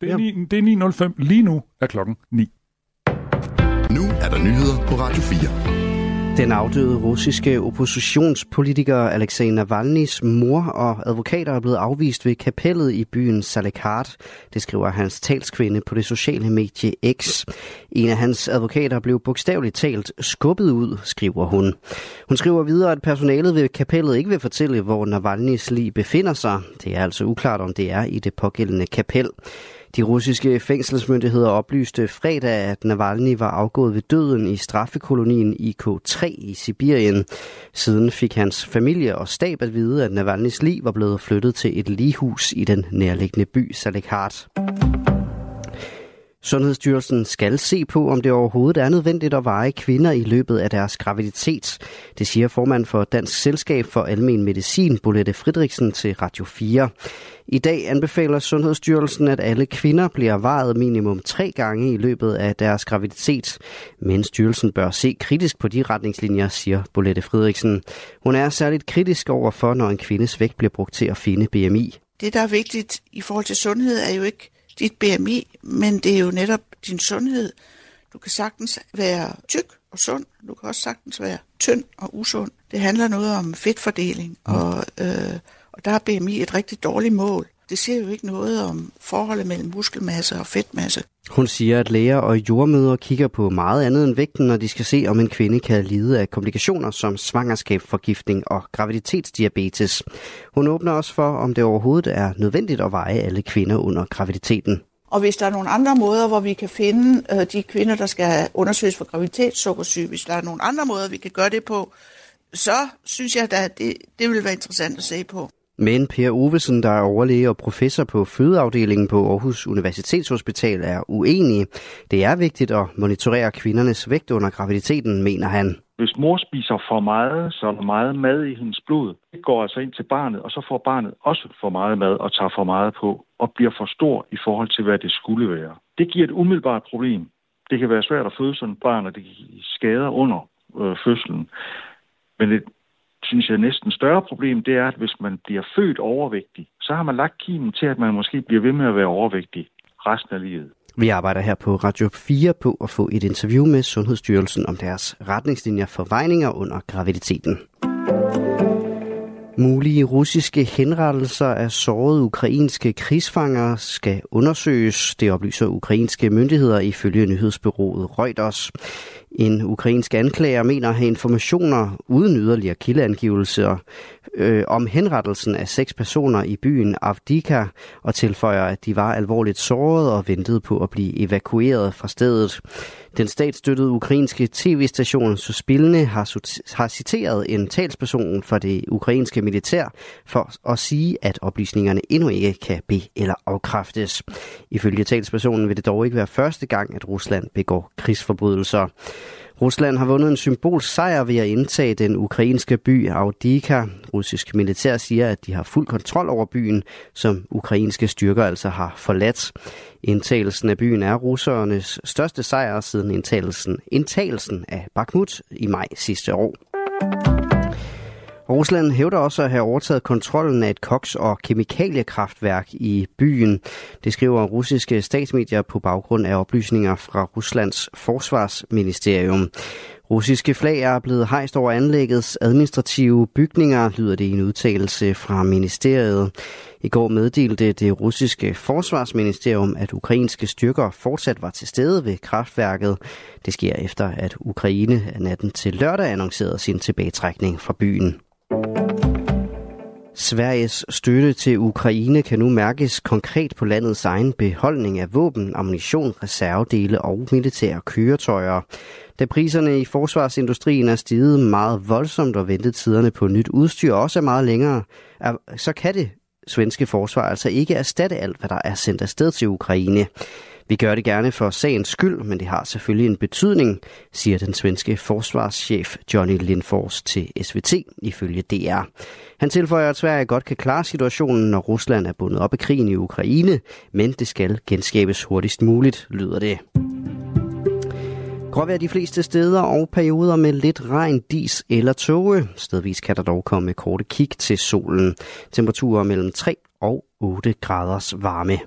Det er, 9, det er 9.05. Lige nu er klokken 9. Nu er der nyheder på Radio 4. Den afdøde russiske oppositionspolitiker Alexei Navalny's mor og advokater er blevet afvist ved kapellet i byen Salekart. Det skriver hans talskvinde på det sociale medie X. En af hans advokater blev bogstaveligt talt skubbet ud, skriver hun. Hun skriver videre, at personalet ved kapellet ikke vil fortælle, hvor Navalny's lig befinder sig. Det er altså uklart, om det er i det pågældende kapel. De russiske fængselsmyndigheder oplyste fredag, at Navalny var afgået ved døden i straffekolonien IK3 i Sibirien. Siden fik hans familie og stab at vide, at Navalnys liv var blevet flyttet til et lighus i den nærliggende by Salekhard. Sundhedsstyrelsen skal se på, om det overhovedet er nødvendigt at veje kvinder i løbet af deres graviditet. Det siger formand for Dansk Selskab for Almen Medicin, Bolette Fridriksen, til Radio 4. I dag anbefaler Sundhedsstyrelsen, at alle kvinder bliver vejet minimum tre gange i løbet af deres graviditet. Men styrelsen bør se kritisk på de retningslinjer, siger Bolette Fridriksen. Hun er særligt kritisk overfor, når en kvindes vægt bliver brugt til at finde BMI. Det, der er vigtigt i forhold til sundhed, er jo ikke dit BMI, men det er jo netop din sundhed. Du kan sagtens være tyk og sund, du kan også sagtens være tynd og usund. Det handler noget om fedtfordeling, mm. og, øh, og der er BMI et rigtig dårligt mål. Det siger jo ikke noget om forholdet mellem muskelmasse og fedtmasse. Hun siger, at læger og jordmøder kigger på meget andet end vægten, når de skal se, om en kvinde kan lide af komplikationer som svangerskabsforgiftning og graviditetsdiabetes. Hun åbner også for, om det overhovedet er nødvendigt at veje alle kvinder under graviditeten. Og hvis der er nogle andre måder, hvor vi kan finde øh, de kvinder, der skal undersøges for graviditetssukkersyge, hvis der er nogle andre måder, vi kan gøre det på, så synes jeg at det, det vil være interessant at se på. Men Per Ovesen, der er overlæge og professor på fødeafdelingen på Aarhus Universitetshospital, er uenig. Det er vigtigt at monitorere kvindernes vægt under graviditeten, mener han. Hvis mor spiser for meget, så er der meget mad i hendes blod. Det går altså ind til barnet, og så får barnet også for meget mad og tager for meget på, og bliver for stor i forhold til, hvad det skulle være. Det giver et umiddelbart problem. Det kan være svært at føde sådan et barn, og det kan skader under øh, fødslen. Men et synes jeg, næsten større problem, det er, at hvis man bliver født overvægtig, så har man lagt kimen til, at man måske bliver ved med at være overvægtig resten af livet. Vi arbejder her på Radio 4 på at få et interview med Sundhedsstyrelsen om deres retningslinjer for vejninger under graviditeten. Mulige russiske henrettelser af sårede ukrainske krigsfanger skal undersøges. Det oplyser ukrainske myndigheder ifølge nyhedsbyrået Reuters. En ukrainsk anklager mener at have informationer uden yderligere kildeangivelser øh, om henrettelsen af seks personer i byen Avdika og tilføjer, at de var alvorligt såret og ventede på at blive evakueret fra stedet. Den statsstøttede ukrainske tv-station Suspilne har, har citeret en talsperson for det ukrainske militær for at sige, at oplysningerne endnu ikke kan be- eller afkræftes. Ifølge talspersonen vil det dog ikke være første gang, at Rusland begår krigsforbrydelser. Rusland har vundet en symbolsk sejr ved at indtage den ukrainske by Audika. Russisk militær siger, at de har fuld kontrol over byen, som ukrainske styrker altså har forladt. Indtagelsen af byen er russernes største sejr siden indtagelsen, indtagelsen af Bakhmut i maj sidste år. Rusland hævder også at have overtaget kontrollen af et koks- og kemikaliekraftværk i byen. Det skriver russiske statsmedier på baggrund af oplysninger fra Ruslands forsvarsministerium. Russiske flag er blevet hejst over anlæggets administrative bygninger, lyder det i en udtalelse fra ministeriet. I går meddelte det russiske forsvarsministerium, at ukrainske styrker fortsat var til stede ved kraftværket. Det sker efter, at Ukraine natten til lørdag annoncerede sin tilbagetrækning fra byen. Sveriges støtte til Ukraine kan nu mærkes konkret på landets egen beholdning af våben, ammunition, reservedele og militære køretøjer. Da priserne i forsvarsindustrien er steget meget voldsomt og ventetiderne på nyt udstyr også er meget længere, så kan det svenske forsvar altså ikke erstatte alt, hvad der er sendt afsted til Ukraine. Vi gør det gerne for sagens skyld, men det har selvfølgelig en betydning, siger den svenske forsvarschef Johnny Lindfors til SVT ifølge DR. Han tilføjer, at Sverige godt kan klare situationen, når Rusland er bundet op i krigen i Ukraine, men det skal genskabes hurtigst muligt, lyder det. Gråvejr de fleste steder og perioder med lidt regn, dis eller tåge. Stedvis kan der dog komme korte kig til solen. Temperaturer mellem 3 og 8 graders varme.